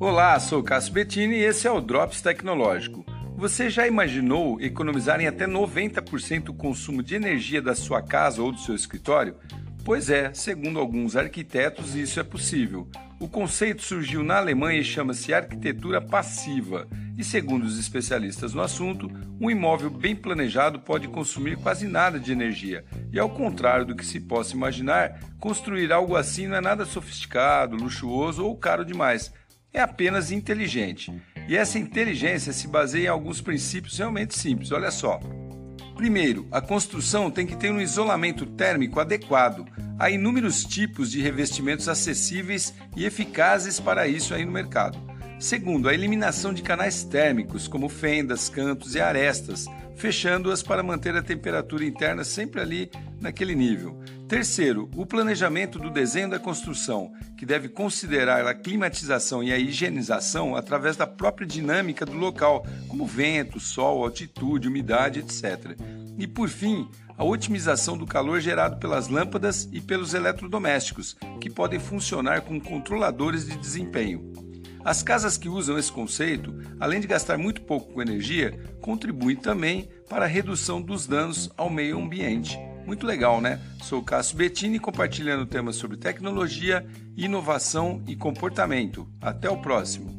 Olá, sou Cássio Bettini e esse é o Drops Tecnológico. Você já imaginou economizar em até 90% o consumo de energia da sua casa ou do seu escritório? Pois é, segundo alguns arquitetos, isso é possível. O conceito surgiu na Alemanha e chama-se arquitetura passiva. E segundo os especialistas no assunto, um imóvel bem planejado pode consumir quase nada de energia. E ao contrário do que se possa imaginar, construir algo assim não é nada sofisticado, luxuoso ou caro demais é apenas inteligente. E essa inteligência se baseia em alguns princípios realmente simples. Olha só. Primeiro, a construção tem que ter um isolamento térmico adequado. Há inúmeros tipos de revestimentos acessíveis e eficazes para isso aí no mercado. Segundo, a eliminação de canais térmicos, como fendas, cantos e arestas, fechando-as para manter a temperatura interna sempre ali naquele nível. Terceiro, o planejamento do desenho da construção, que deve considerar a climatização e a higienização através da própria dinâmica do local, como vento, sol, altitude, umidade, etc. E por fim, a otimização do calor gerado pelas lâmpadas e pelos eletrodomésticos, que podem funcionar como controladores de desempenho. As casas que usam esse conceito, além de gastar muito pouco com energia, contribuem também para a redução dos danos ao meio ambiente. Muito legal, né? Sou Cássio Bettini compartilhando temas sobre tecnologia, inovação e comportamento. Até o próximo!